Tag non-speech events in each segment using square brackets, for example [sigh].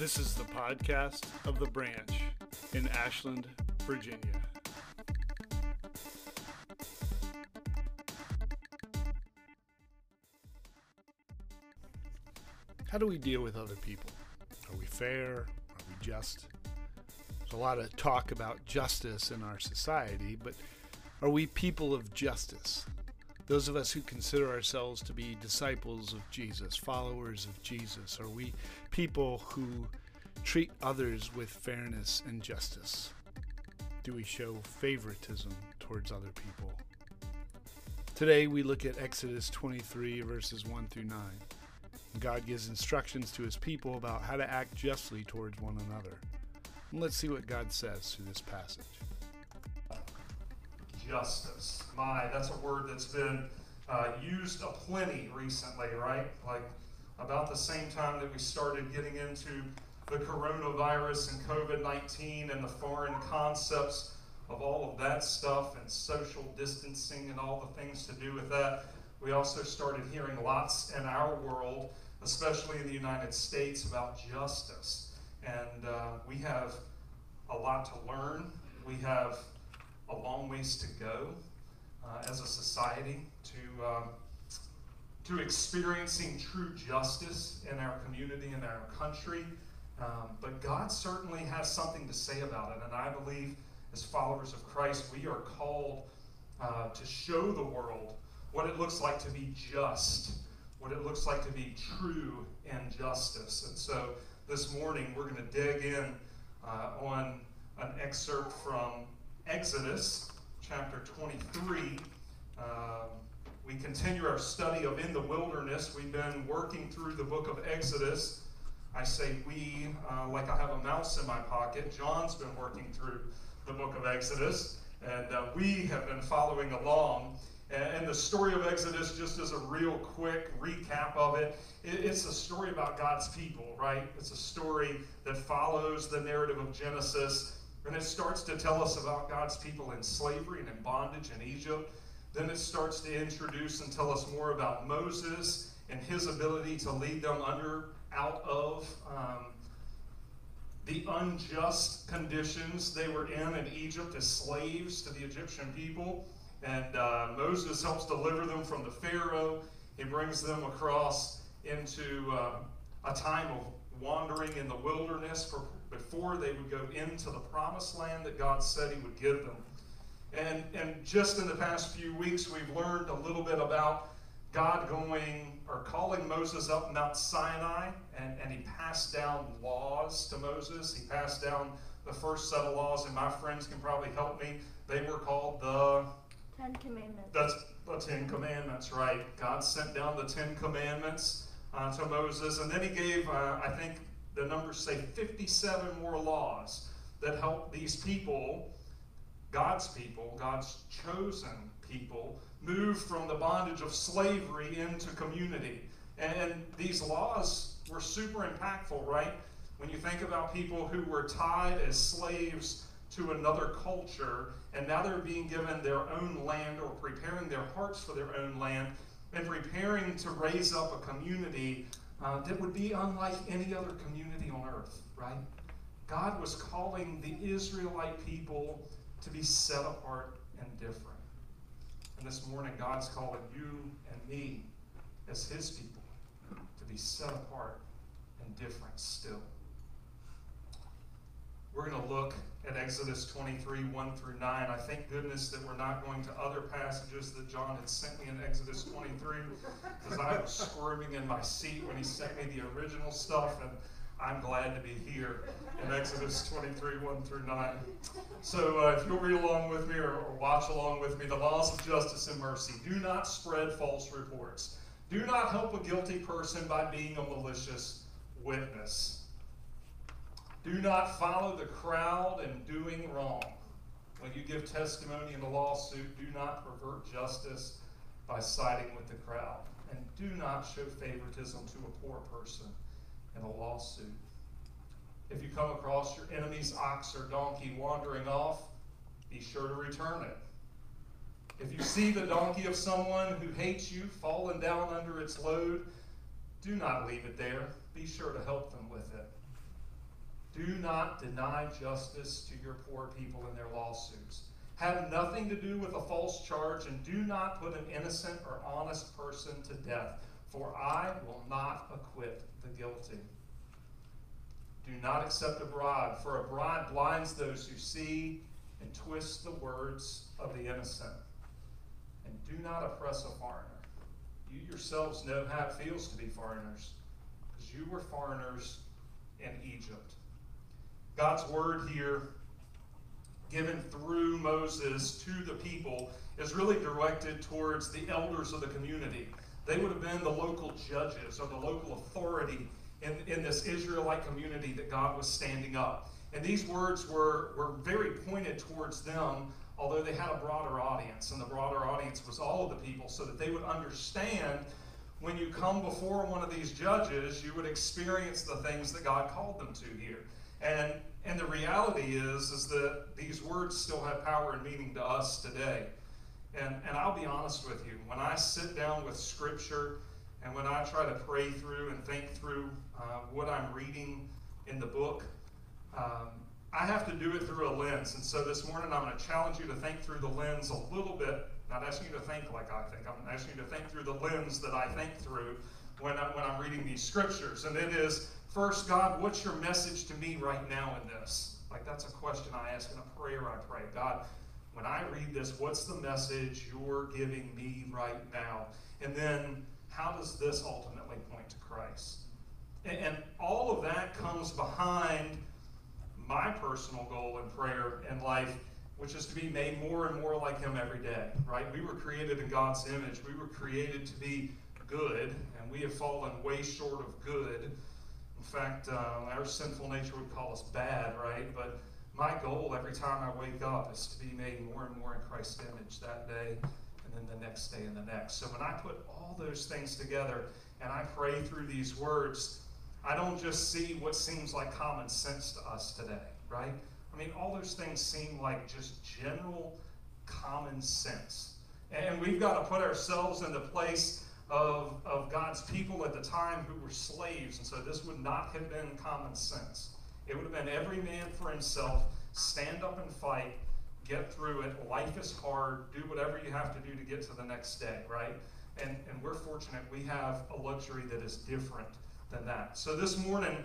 This is the podcast of the branch in Ashland, Virginia. How do we deal with other people? Are we fair? Are we just? There's a lot of talk about justice in our society, but are we people of justice? Those of us who consider ourselves to be disciples of Jesus, followers of Jesus, are we people who treat others with fairness and justice? Do we show favoritism towards other people? Today we look at Exodus 23, verses 1 through 9. God gives instructions to his people about how to act justly towards one another. Let's see what God says through this passage. Justice. My, that's a word that's been uh, used aplenty recently, right? Like about the same time that we started getting into the coronavirus and COVID 19 and the foreign concepts of all of that stuff and social distancing and all the things to do with that. We also started hearing lots in our world, especially in the United States, about justice. And uh, we have a lot to learn. We have a long ways to go uh, as a society to, um, to experiencing true justice in our community and our country. Um, but God certainly has something to say about it. And I believe, as followers of Christ, we are called uh, to show the world what it looks like to be just, what it looks like to be true in justice. And so this morning we're going to dig in uh, on an excerpt from Exodus chapter 23. Uh, we continue our study of In the Wilderness. We've been working through the book of Exodus. I say we, uh, like I have a mouse in my pocket. John's been working through the book of Exodus, and uh, we have been following along. And the story of Exodus, just as a real quick recap of it, it's a story about God's people, right? It's a story that follows the narrative of Genesis, and it starts to tell us about God's people in slavery and in bondage in Egypt. Then it starts to introduce and tell us more about Moses and his ability to lead them under, out of um, the unjust conditions they were in in Egypt as slaves to the Egyptian people. And uh, Moses helps deliver them from the Pharaoh. He brings them across into uh, a time of wandering in the wilderness for, before they would go into the promised land that God said He would give them. And, and just in the past few weeks, we've learned a little bit about God going or calling Moses up Mount Sinai, and, and he passed down laws to Moses. He passed down the first set of laws, and my friends can probably help me. They were called the Ten Commandments. That's the Ten Commandments, right? God sent down the Ten Commandments uh, to Moses, and then he gave, uh, I think the numbers say 57 more laws that help these people, God's people, God's chosen people, move from the bondage of slavery into community. And these laws were super impactful, right? When you think about people who were tied as slaves to another culture, and now they're being given their own land or preparing their hearts for their own land and preparing to raise up a community uh, that would be unlike any other community on earth, right? God was calling the Israelite people to be set apart and different. And this morning, God's calling you and me as His people to be set apart and different still. We're going to look at Exodus 23, 1 through 9. I thank goodness that we're not going to other passages that John had sent me in Exodus 23 because I was squirming in my seat when he sent me the original stuff, and I'm glad to be here in Exodus 23, 1 through 9. So uh, if you'll read along with me or, or watch along with me, the laws of justice and mercy. Do not spread false reports. Do not help a guilty person by being a malicious witness. Do not follow the crowd in doing wrong. When you give testimony in a lawsuit, do not pervert justice by siding with the crowd. And do not show favoritism to a poor person in a lawsuit. If you come across your enemy's ox or donkey wandering off, be sure to return it. If you see the donkey of someone who hates you fallen down under its load, do not leave it there. Be sure to help them with it. Do not deny justice to your poor people in their lawsuits. Have nothing to do with a false charge, and do not put an innocent or honest person to death, for I will not acquit the guilty. Do not accept a bribe, for a bribe blinds those who see and twists the words of the innocent. And do not oppress a foreigner. You yourselves know how it feels to be foreigners, because you were foreigners in Egypt. God's word here, given through Moses to the people, is really directed towards the elders of the community. They would have been the local judges or the local authority in, in this Israelite community that God was standing up. And these words were, were very pointed towards them, although they had a broader audience. And the broader audience was all of the people, so that they would understand when you come before one of these judges, you would experience the things that God called them to here. And, and the reality is, is that these words still have power and meaning to us today. And, and I'll be honest with you, when I sit down with Scripture and when I try to pray through and think through uh, what I'm reading in the book, um, I have to do it through a lens. And so this morning I'm going to challenge you to think through the lens a little bit. Not asking you to think like I think. I'm asking you to think through the lens that I think through when, I, when I'm reading these scriptures. And it is, first, God, what's your message to me right now in this? Like that's a question I ask in a prayer I pray. God, when I read this, what's the message you're giving me right now? And then how does this ultimately point to Christ? And, and all of that comes behind my personal goal in prayer and life, which is to be made more and more like Him every day, right? We were created in God's image. We were created to be good, and we have fallen way short of good. In fact, uh, our sinful nature would call us bad, right? But my goal every time I wake up is to be made more and more in Christ's image that day, and then the next day and the next. So when I put all those things together and I pray through these words, I don't just see what seems like common sense to us today, right? I mean, all those things seem like just general common sense. And we've got to put ourselves in the place of, of God's people at the time who were slaves. And so this would not have been common sense. It would have been every man for himself, stand up and fight, get through it. Life is hard. Do whatever you have to do to get to the next day, right? And, and we're fortunate we have a luxury that is different than that. So this morning,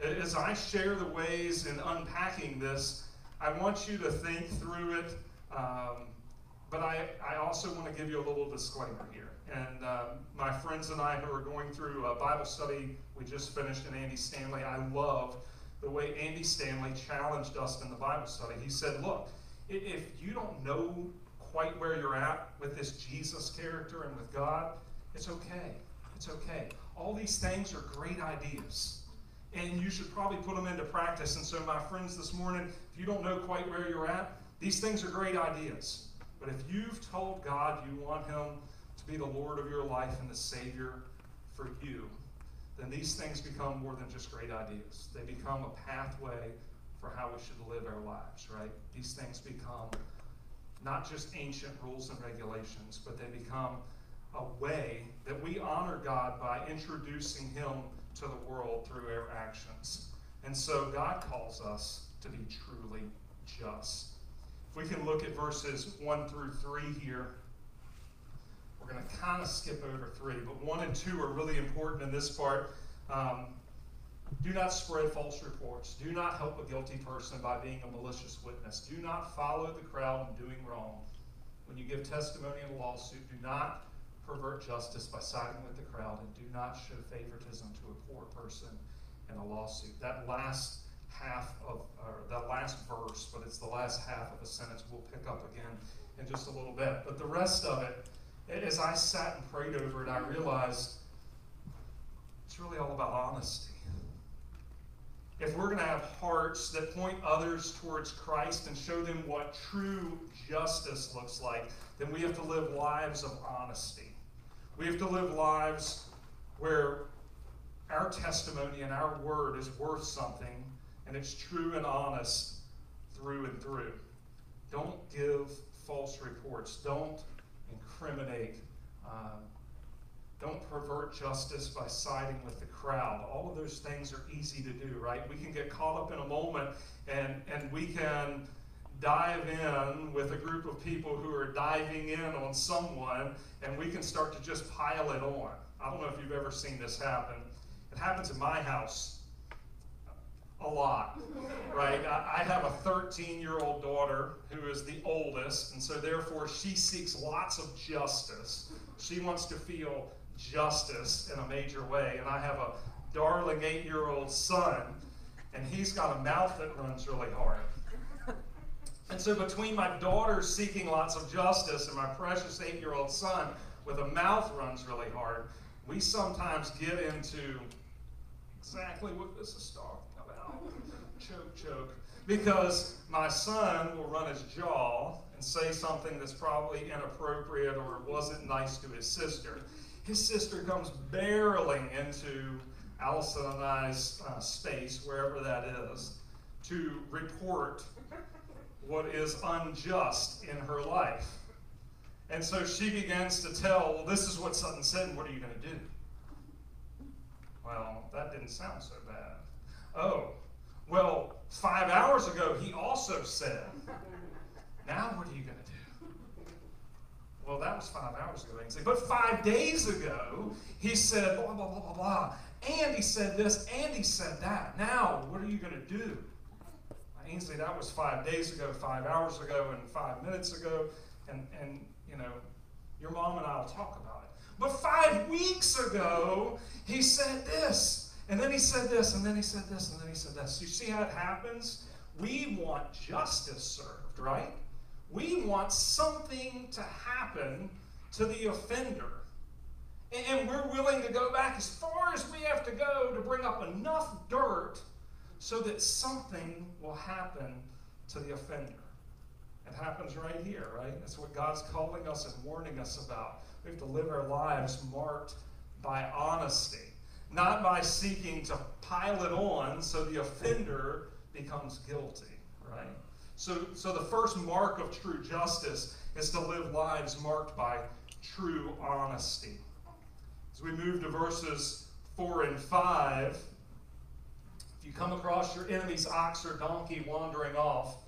as I share the ways in unpacking this, I want you to think through it. Um, but I, I also want to give you a little disclaimer here. And uh, my friends and I who are going through a Bible study we just finished in Andy Stanley, I love the way Andy Stanley challenged us in the Bible study. He said, Look, if you don't know quite where you're at with this Jesus character and with God, it's okay. It's okay. All these things are great ideas. And you should probably put them into practice. And so, my friends, this morning, if you don't know quite where you're at, these things are great ideas. But if you've told God you want Him to be the Lord of your life and the Savior for you, then these things become more than just great ideas. They become a pathway for how we should live our lives, right? These things become not just ancient rules and regulations, but they become a way that we honor God by introducing Him to the world through our actions. And so God calls us to be truly just. If we can look at verses 1 through 3 here, we're going to kind of skip over 3, but 1 and 2 are really important in this part. Um, do not spread false reports. Do not help a guilty person by being a malicious witness. Do not follow the crowd in doing wrong. When you give testimony in a lawsuit, do not pervert justice by siding with the crowd and do not show favoritism to a poor person in a lawsuit. That last half of, or that last verse, but it's the last half of a sentence we'll pick up again in just a little bit. But the rest of it, as I sat and prayed over it, I realized it's really all about honesty. If we're going to have hearts that point others towards Christ and show them what true justice looks like, then we have to live lives of honesty. We have to live lives where our testimony and our word is worth something and it's true and honest through and through. Don't give false reports. Don't incriminate um, Don't pervert justice by siding with the crowd. All of those things are easy to do, right? We can get caught up in a moment and, and we can dive in with a group of people who are diving in on someone and we can start to just pile it on. I don't know if you've ever seen this happen. It happens in my house a lot, right? I, have a 13 year old daughter who is the oldest, and so therefore she seeks lots of justice. She wants to feel justice in a major way. And I have a darling eight year old son, and he's got a mouth that runs really hard. And so, between my daughter seeking lots of justice and my precious eight year old son with a mouth runs really hard, we sometimes get into exactly what this is talking choke, choke. Because my son will run his jaw and say something that's probably inappropriate or wasn't nice to his sister. His sister comes barreling into Allison and I's uh, space, wherever that is, to report what is unjust in her life. And so she begins to tell, well, this is what Sutton said, what are you going to do? Well, that didn't sound so bad. Oh, well, five hours ago he also said. Now what are you going to do? Well, that was five hours ago, Ainsley. But five days ago he said blah, blah, blah, blah, blah. And he said this, and he said that. Now, what are you going to do? Ainsley, that was five days ago, five hours ago, and five minutes ago, and, and you know, your mom and I will talk about it. But five weeks ago, he said this, and then he said this, and then he said this, and then he said this. You see how it happens? We want justice served, right? We want something to happen to the offender. And we're willing to go back as far as we have to go to bring up enough dirt so that something will happen to the offender. It happens right here, right? That's what God's calling us and warning us about. We have to live our lives marked by honesty, not by seeking to pile it on so the offender becomes guilty, right? So, so the first mark of true justice is to live lives marked by true honesty. As we move to verses 4 and 5, if you come across your enemy's ox or donkey wandering off,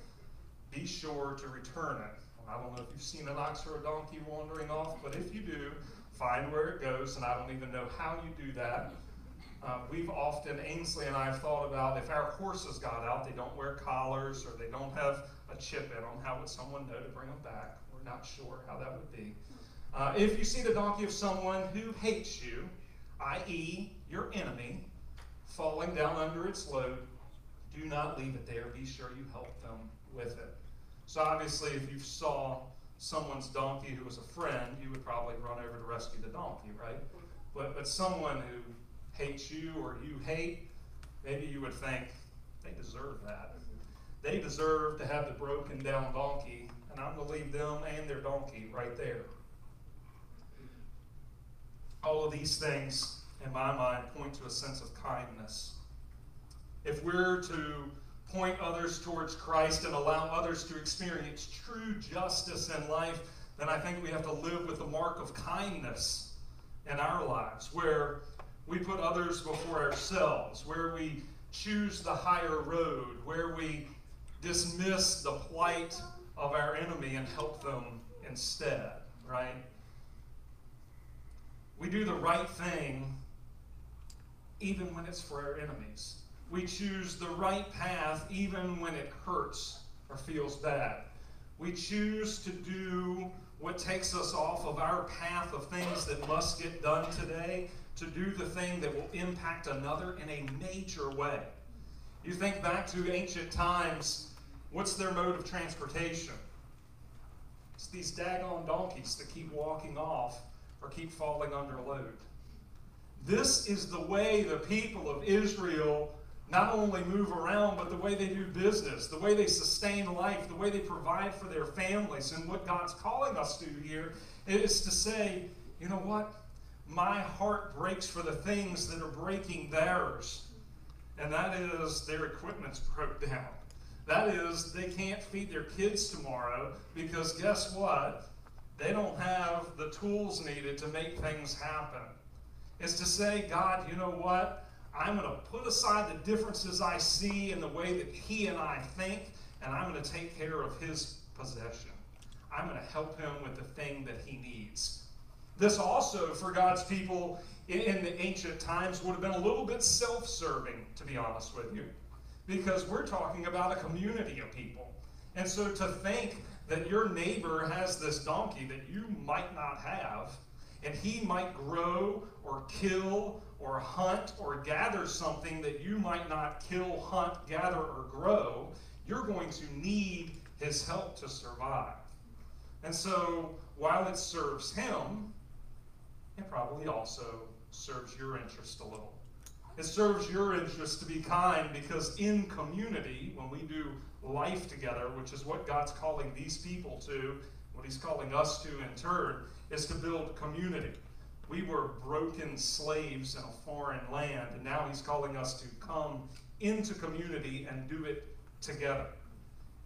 be sure to return it. I don't know if you've seen an ox or a donkey wandering off, but if you do, find where it goes, and I don't even know how you do that. Uh, we've often, Ainsley and I have thought about if our horses got out, they don't wear collars or they don't have a chip in them, how would someone know to bring them back? We're not sure how that would be. Uh, if you see the donkey of someone who hates you, i.e., your enemy, falling down under its load, do not leave it there. Be sure you help them with it. So obviously, if you saw someone's donkey who was a friend, you would probably run over to rescue the donkey, right? But, but someone who hates you or you hate, maybe you would think, they deserve that. They deserve to have the broken down donkey, and I'm going to leave them and their donkey right there. All of these things in my mind, point to a sense of kindness. If we're to point others towards Christ and allow others to experience true justice in life, then I think we have to live with the mark of kindness in our lives, where we put others before ourselves, where we choose the higher road, where we dismiss the plight of our enemy and help them instead, right? We do the right thing even when it's for our enemies. We choose the right path even when it hurts or feels bad. We choose to do what takes us off of our path of things that must get done today to do the thing that will impact another in a major way. You think back to ancient times, what's their mode of transportation? It's these daggone donkeys that keep walking off or keep falling under load. This is the way the people of Israel not only move around, but the way they do business, the way they sustain life, the way they provide for their families. And what God's calling us to here is to say, you know what? My heart breaks for the things that are breaking theirs. And that is their equipment's broke down. That is, they can't feed their kids tomorrow because guess what? They don't have the tools needed to make things happen. is to say, God, you know what? I'm going to put aside the differences I see in the way that he and I think, and I'm going to take care of his possession. I'm going to help him with the thing that he needs. This also, for God's people in the ancient times, would have been a little bit self serving, to be honest with you, because we're talking about a community of people. And so to think that your neighbor has this donkey that you might not have, and he might grow or kill or hunt or gather something that you might not kill, hunt, gather, or grow, you're going to need his help to survive. And so, while it serves him, it probably also serves your interest a little. It serves your interest to be kind because in community, when we do life together, which is what God's calling these people to, what He's calling us to in turn, is to build community. We were broken slaves in a foreign land, and now He's calling us to come into community and do it together.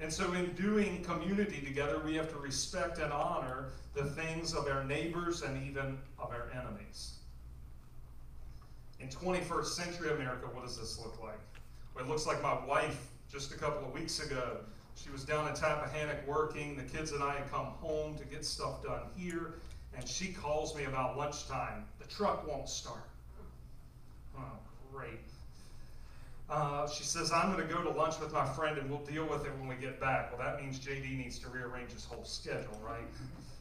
And so, in doing community together, we have to respect and honor the things of our neighbors and even of our enemies. In 21st century America, what does this look like? Well, it looks like my wife just a couple of weeks ago. She was down in Tappahannock working. The kids and I had come home to get stuff done here, and she calls me about lunchtime. The truck won't start. Oh, great. Uh, she says, I'm going to go to lunch with my friend and we'll deal with it when we get back. Well, that means JD needs to rearrange his whole schedule, right?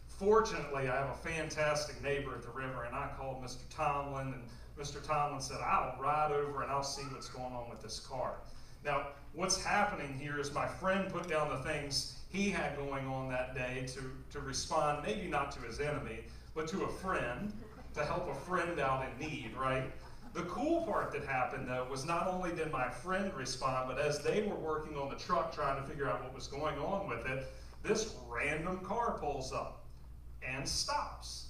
Fortunately, I have a fantastic neighbor at the river, and I called Mr. Tomlin, and Mr. Tomlin said, I'll ride over and I'll see what's going on with this car. Now, what's happening here is my friend put down the things he had going on that day to, to respond, maybe not to his enemy, but to a friend, to help a friend out in need, right? The cool part that happened, though, was not only did my friend respond, but as they were working on the truck trying to figure out what was going on with it, this random car pulls up and stops.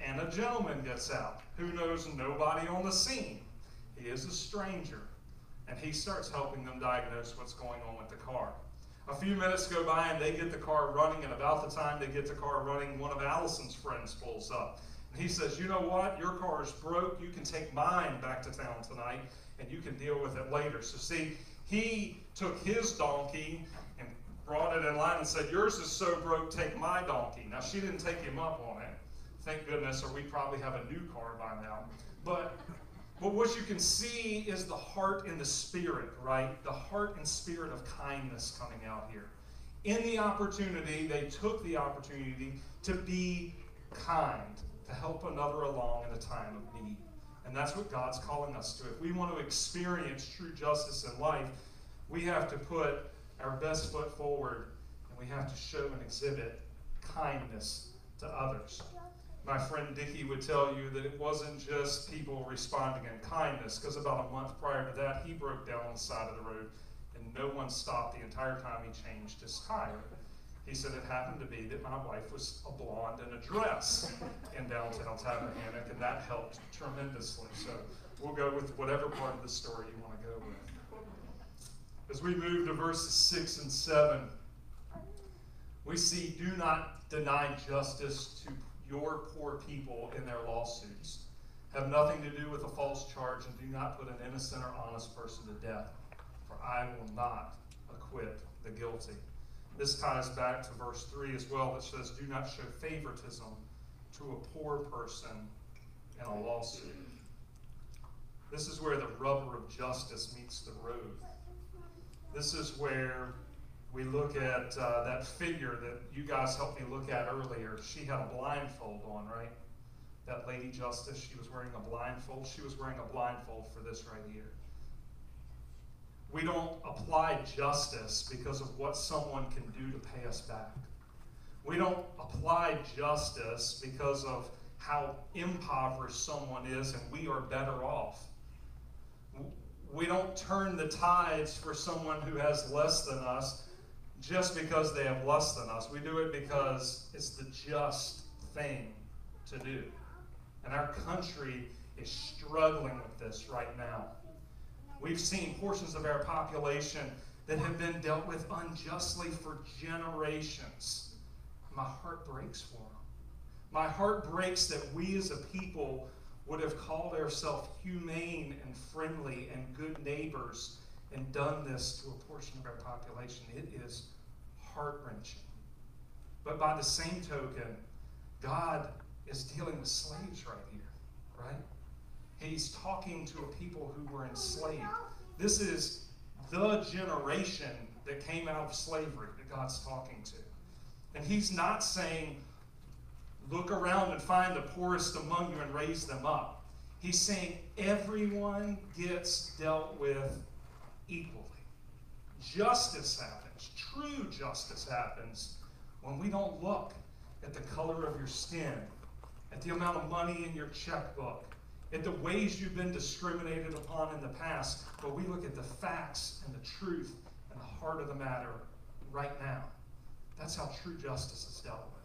And a gentleman gets out who knows nobody on the scene. He is a stranger. And he starts helping them diagnose what's going on with the car. A few minutes go by and they get the car running, and about the time they get the car running, one of Allison's friends pulls up. He says, You know what? Your car is broke. You can take mine back to town tonight, and you can deal with it later. So, see, he took his donkey and brought it in line and said, Yours is so broke, take my donkey. Now, she didn't take him up on it. Thank goodness, or we'd probably have a new car by now. But but what you can see is the heart and the spirit, right? The heart and spirit of kindness coming out here. In the opportunity, they took the opportunity to be kind, to help another along in a time of need. And that's what God's calling us to. If we want to experience true justice in life, we have to put our best foot forward and we have to show and exhibit kindness to others. My friend Dickie would tell you that it wasn't just people responding in kindness, because about a month prior to that, he broke down on the side of the road and no one stopped the entire time he changed his tire. He said it happened to be that my wife was a blonde in a dress [laughs] in downtown Tappahannock, and that helped tremendously. So we'll go with whatever part of the story you want to go with. As we move to verses 6 and 7, we see do not deny justice to your poor people in their lawsuits. Have nothing to do with a false charge and do not put an innocent or honest person to death, for I will not acquit the guilty. This ties back to verse 3 as well that says, Do not show favoritism to a poor person in a lawsuit. This is where the rubber of justice meets the road. This is where we look at uh, that figure that you guys helped me look at earlier. She had a blindfold on, right? That Lady Justice, she was wearing a blindfold. She was wearing a blindfold for this right here. We don't apply justice because of what someone can do to pay us back. We don't apply justice because of how impoverished someone is and we are better off. We don't turn the tides for someone who has less than us just because they have less than us. We do it because it's the just thing to do. And our country is struggling with this right now. We've seen portions of our population that have been dealt with unjustly for generations. My heart breaks for them. My heart breaks that we as a people would have called ourselves humane and friendly and good neighbors and done this to a portion of our population. It is heart wrenching. But by the same token, God is dealing with slaves right here, right? He's talking to a people who were enslaved. This is the generation that came out of slavery that God's talking to. And he's not saying, look around and find the poorest among you and raise them up. He's saying everyone gets dealt with equally. Justice happens, true justice happens when we don't look at the color of your skin, at the amount of money in your checkbook, at the ways you've been discriminated upon in the past, but we look at the facts and the truth and the heart of the matter right now. That's how true justice is dealt with.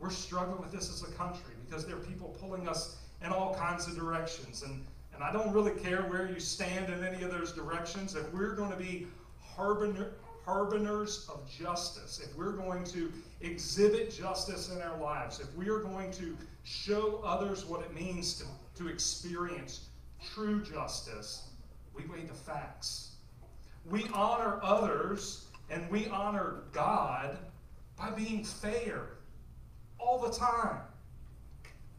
We're struggling with this as a country because there are people pulling us in all kinds of directions. And, and I don't really care where you stand in any of those directions. If we're going to be harbinger, of justice, if we're going to exhibit justice in our lives, if we are going to show others what it means to to experience true justice, we weigh the facts. We honor others and we honor God by being fair all the time.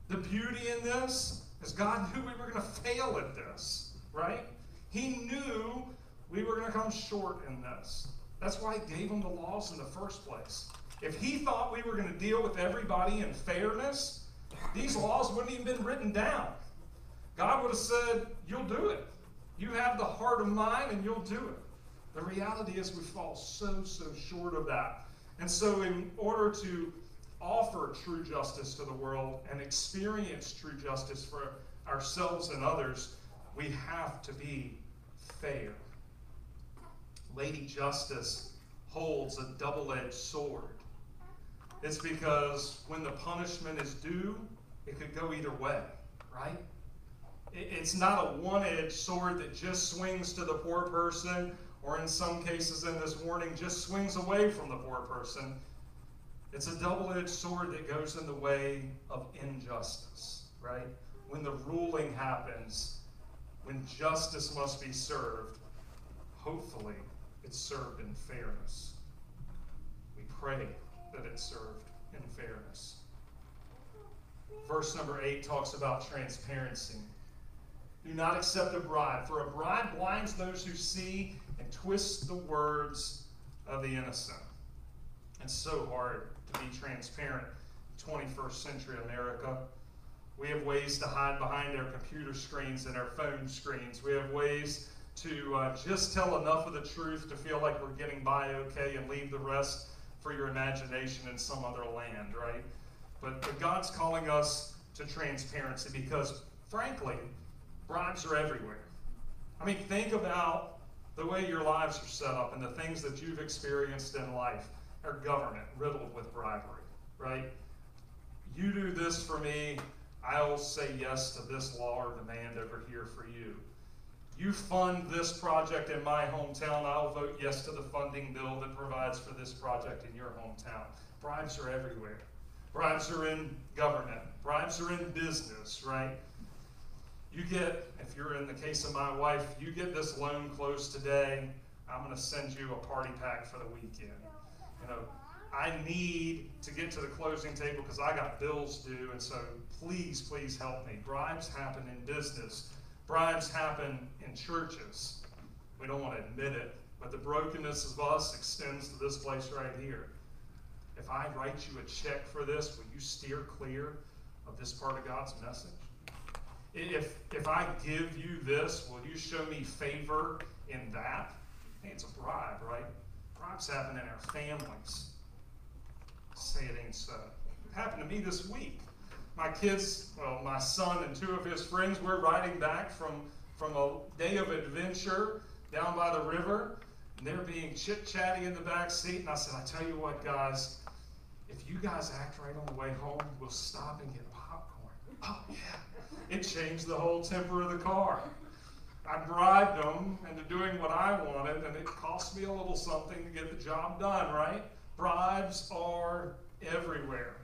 The beauty in this is God knew we were going to fail at this, right? He knew we were going to come short in this. That's why He gave them the laws in the first place. If He thought we were going to deal with everybody in fairness, these laws wouldn't even been written down. God would have said, You'll do it. You have the heart of mine and you'll do it. The reality is we fall so, so short of that. And so, in order to offer true justice to the world and experience true justice for ourselves and others, we have to be fair. Lady Justice holds a double edged sword. It's because when the punishment is due, it could go either way, right? It's not a one edged sword that just swings to the poor person, or in some cases in this warning, just swings away from the poor person. It's a double edged sword that goes in the way of injustice, right? When the ruling happens, when justice must be served, hopefully it's served in fairness. We pray that it's served in fairness. Verse number 8 talks about transparency. Do not accept a bribe, for a bribe blinds those who see and twists the words of the innocent. It's so hard to be transparent in 21st century America. We have ways to hide behind our computer screens and our phone screens. We have ways to uh, just tell enough of the truth to feel like we're getting by okay and leave the rest for your imagination in some other land, right? But, but God's calling us to transparency because, frankly, Bribes are everywhere. I mean, think about the way your lives are set up and the things that you've experienced in life. Our government riddled with bribery, right? You do this for me, I'll say yes to this law or demand over here for you. You fund this project in my hometown, I'll vote yes to the funding bill that provides for this project in your hometown. Bribes are everywhere. Bribes are in government. Bribes are in business, right? You get, if you're in the case of my wife, you get this loan closed today, I'm going to send you a party pack for the weekend. You know, I need to get to the closing table because I got bills due, and so please, please help me. Bribes happen in business, bribes happen in churches. We don't want to admit it, but the brokenness of us extends to this place right here. If I write you a check for this, will you steer clear of this part of God's message? If, if I give you this, will you show me favor in that? Hey, it's a bribe, right? Bribes happen in our families. Say it ain't so. It happened to me this week. My kids, well, my son and two of his friends, we're riding back from, from a day of adventure down by the river. And they're being chit chatty in the back seat. And I said, I tell you what, guys, if you guys act right on the way home, we'll stop and get popcorn. Oh, yeah. It changed the whole temper of the car. I bribed them into doing what I wanted, and it cost me a little something to get the job done, right? Bribes are everywhere.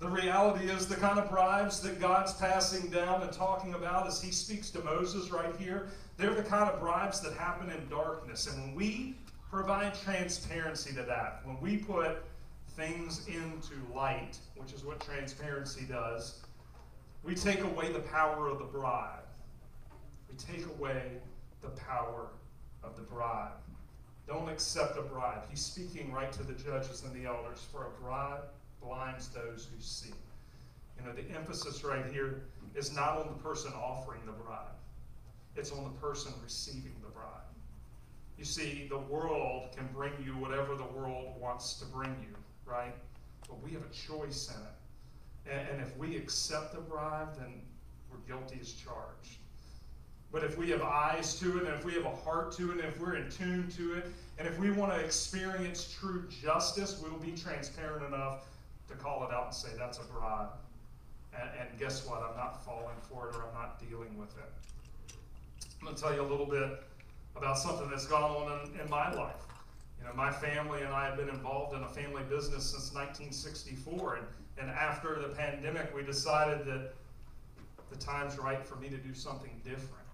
The reality is the kind of bribes that God's passing down and talking about as he speaks to Moses right here, they're the kind of bribes that happen in darkness. And when we provide transparency to that, when we put things into light, which is what transparency does, we take away the power of the bribe. We take away the power of the bribe. Don't accept a bribe. He's speaking right to the judges and the elders, for a bribe blinds those who see. You know, the emphasis right here is not on the person offering the bribe, it's on the person receiving the bribe. You see, the world can bring you whatever the world wants to bring you, right? But we have a choice in it. And, and if we accept the bribe, then we're guilty as charged. But if we have eyes to it, and if we have a heart to it, and if we're in tune to it, and if we want to experience true justice, we'll be transparent enough to call it out and say, that's a bribe. And, and guess what? I'm not falling for it or I'm not dealing with it. I'm going to tell you a little bit about something that's gone on in, in my life. You know, my family and I have been involved in a family business since 1964, and, and after the pandemic, we decided that the time's right for me to do something different.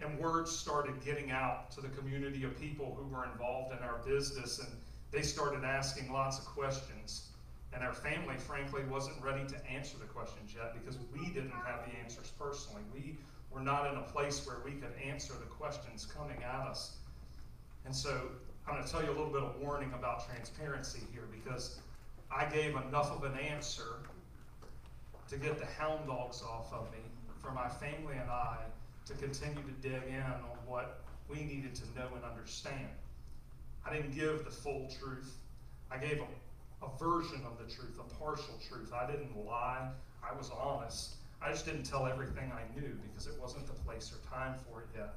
And words started getting out to the community of people who were involved in our business, and they started asking lots of questions. And our family, frankly, wasn't ready to answer the questions yet because we didn't have the answers personally. We were not in a place where we could answer the questions coming at us. And so I'm going to tell you a little bit of warning about transparency here because I gave enough of an answer to get the hound dogs off of me for my family and I to continue to dig in on what we needed to know and understand. I didn't give the full truth. I gave a a version of the truth, a partial truth. I didn't lie. I was honest. I just didn't tell everything I knew because it wasn't the place or time for it yet.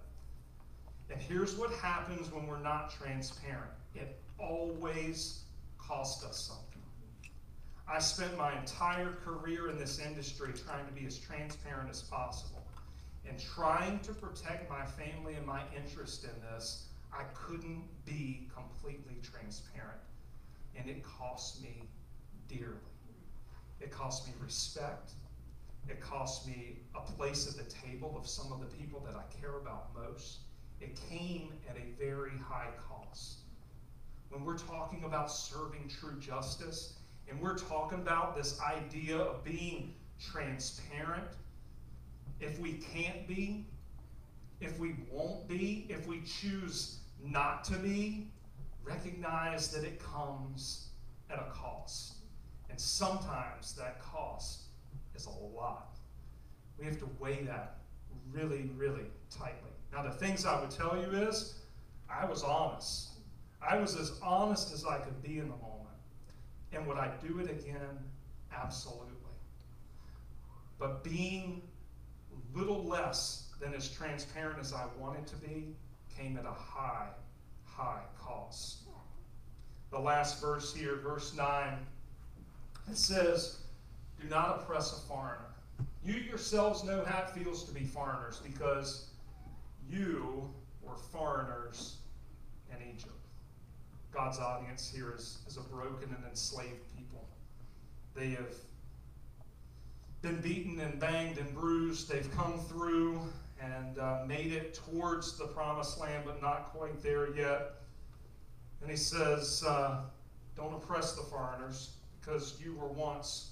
And here's what happens when we're not transparent it always costs us something. I spent my entire career in this industry trying to be as transparent as possible. And trying to protect my family and my interest in this, I couldn't be completely transparent and it cost me dearly. It cost me respect. It cost me a place at the table of some of the people that I care about most. It came at a very high cost. When we're talking about serving true justice, and we're talking about this idea of being transparent, if we can't be, if we won't be, if we choose not to be, recognize that it comes at a cost. And sometimes that cost is a lot. We have to weigh that really, really tightly. Now, the things I would tell you is I was honest. I was as honest as I could be in the moment. And would I do it again? Absolutely. But being little less than as transparent as I wanted to be came at a high high cost. The last verse here, verse 9, it says, Do not oppress a foreigner. You yourselves know how it feels to be foreigners because you were foreigners in Egypt. God's audience here is, is a broken and enslaved people. They have been beaten and banged and bruised. They've come through and uh, made it towards the promised land, but not quite there yet. And he says, uh, Don't oppress the foreigners because you were once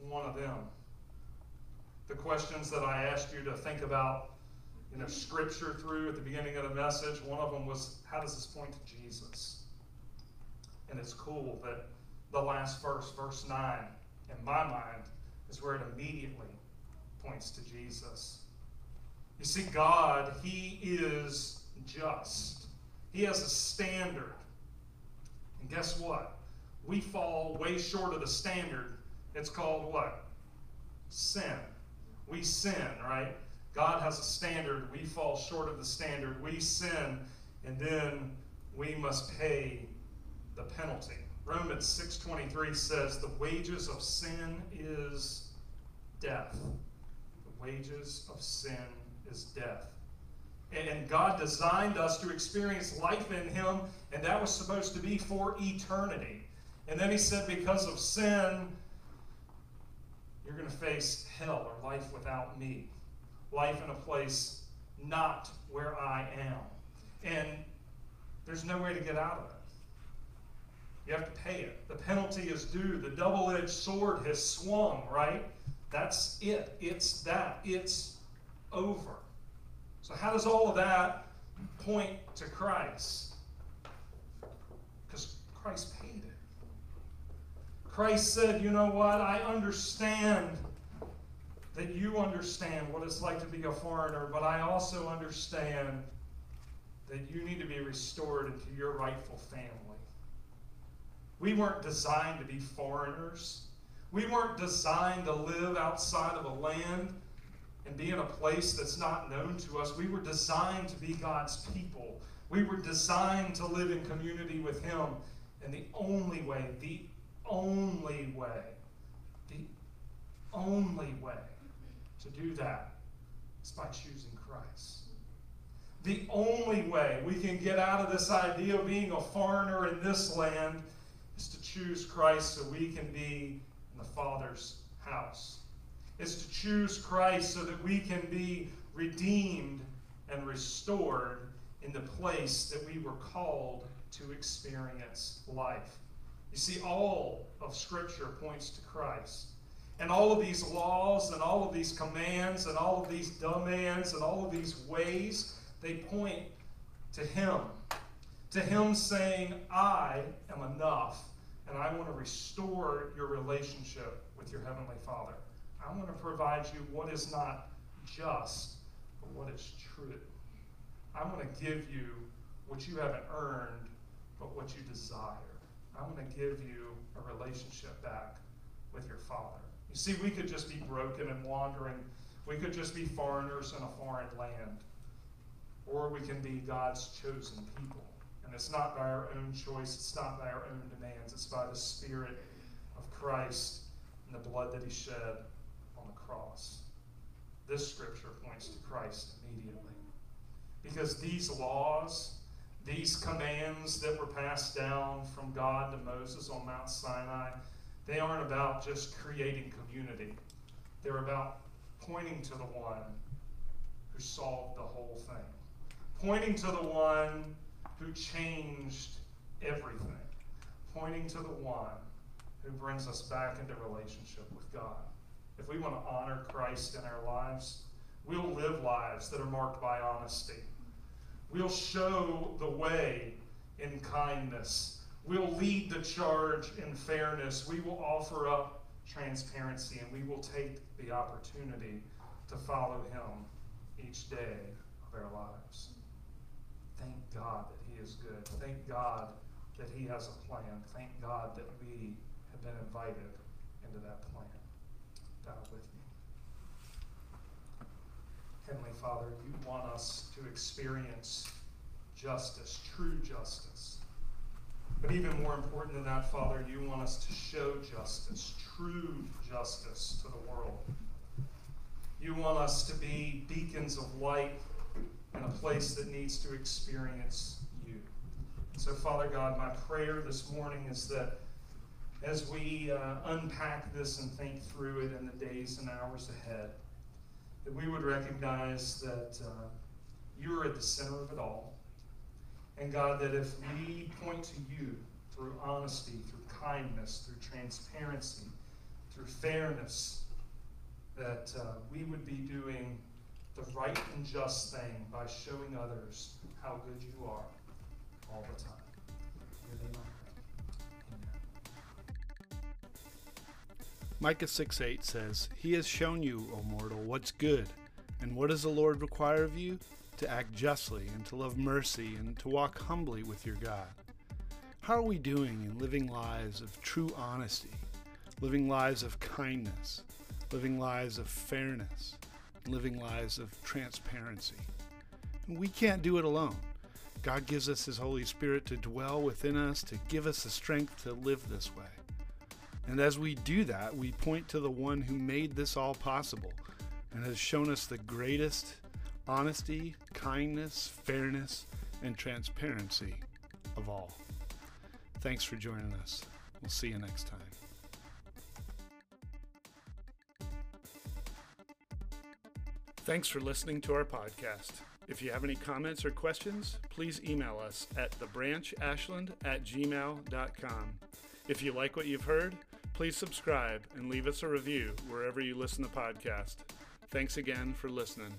one of them. The questions that I asked you to think about, you know, scripture through at the beginning of the message, one of them was, How does this point to Jesus? And it's cool that the last verse, verse 9, in my mind, is where it immediately points to Jesus. You see, God, He is just. He has a standard. And guess what? We fall way short of the standard. It's called what? Sin. We sin, right? God has a standard. We fall short of the standard. We sin, and then we must pay the penalty. Romans 6:23 says the wages of sin is death. The wages of sin is death. And God designed us to experience life in Him, and that was supposed to be for eternity. And then He said, because of sin, you're going to face hell or life without me. Life in a place not where I am. And there's no way to get out of it. You have to pay it. The penalty is due. The double edged sword has swung, right? That's it. It's that. It's over. So, how does all of that point to Christ? Because Christ paid it. Christ said, You know what? I understand that you understand what it's like to be a foreigner, but I also understand that you need to be restored into your rightful family. We weren't designed to be foreigners. We weren't designed to live outside of a land and be in a place that's not known to us. We were designed to be God's people. We were designed to live in community with Him. And the only way, the only way, the only way to do that is by choosing Christ. The only way we can get out of this idea of being a foreigner in this land choose Christ so we can be in the Father's house. Is to choose Christ so that we can be redeemed and restored in the place that we were called to experience life. You see, all of Scripture points to Christ. And all of these laws and all of these commands and all of these demands and all of these ways, they point to Him. To Him saying, I am enough, and I want to restore your relationship with your Heavenly Father. I want to provide you what is not just, but what is true. I want to give you what you haven't earned, but what you desire. I want to give you a relationship back with your Father. You see, we could just be broken and wandering. We could just be foreigners in a foreign land. Or we can be God's chosen people. And it's not by our own choice, it's not by our own demands, it's by the Spirit of Christ and the blood that He shed on the cross. This scripture points to Christ immediately. Because these laws, these commands that were passed down from God to Moses on Mount Sinai, they aren't about just creating community. They're about pointing to the one who solved the whole thing, pointing to the one who changed everything, pointing to the one who brings us back into relationship with God. If we want to honor Christ in our lives, we'll live lives that are marked by honesty. We'll show the way in kindness We'll lead the charge in fairness. We will offer up transparency and we will take the opportunity to follow Him each day of our lives. Thank God is good. Thank God that He has a plan. Thank God that we have been invited into that plan. Bow with me. Heavenly Father, you want us to experience justice, true justice but even more important than that, Father, you want us to show justice, true justice to the world. You want us to be beacons of light in a place that needs to experience. So, Father God, my prayer this morning is that as we uh, unpack this and think through it in the days and hours ahead, that we would recognize that uh, you are at the center of it all. And God, that if we point to you through honesty, through kindness, through transparency, through fairness, that uh, we would be doing the right and just thing by showing others how good you are all the time. Micah 6 8 says, He has shown you, O mortal, what's good. And what does the Lord require of you? to act justly and to love mercy and to walk humbly with your God. How are we doing in living lives of true honesty, living lives of kindness, living lives of fairness, living lives of transparency? We can't do it alone. God gives us His Holy Spirit to dwell within us, to give us the strength to live this way. And as we do that, we point to the one who made this all possible and has shown us the greatest honesty, kindness, fairness, and transparency of all. Thanks for joining us. We'll see you next time. Thanks for listening to our podcast. If you have any comments or questions, please email us at thebranchashland at gmail.com. If you like what you've heard, please subscribe and leave us a review wherever you listen to podcasts. Thanks again for listening.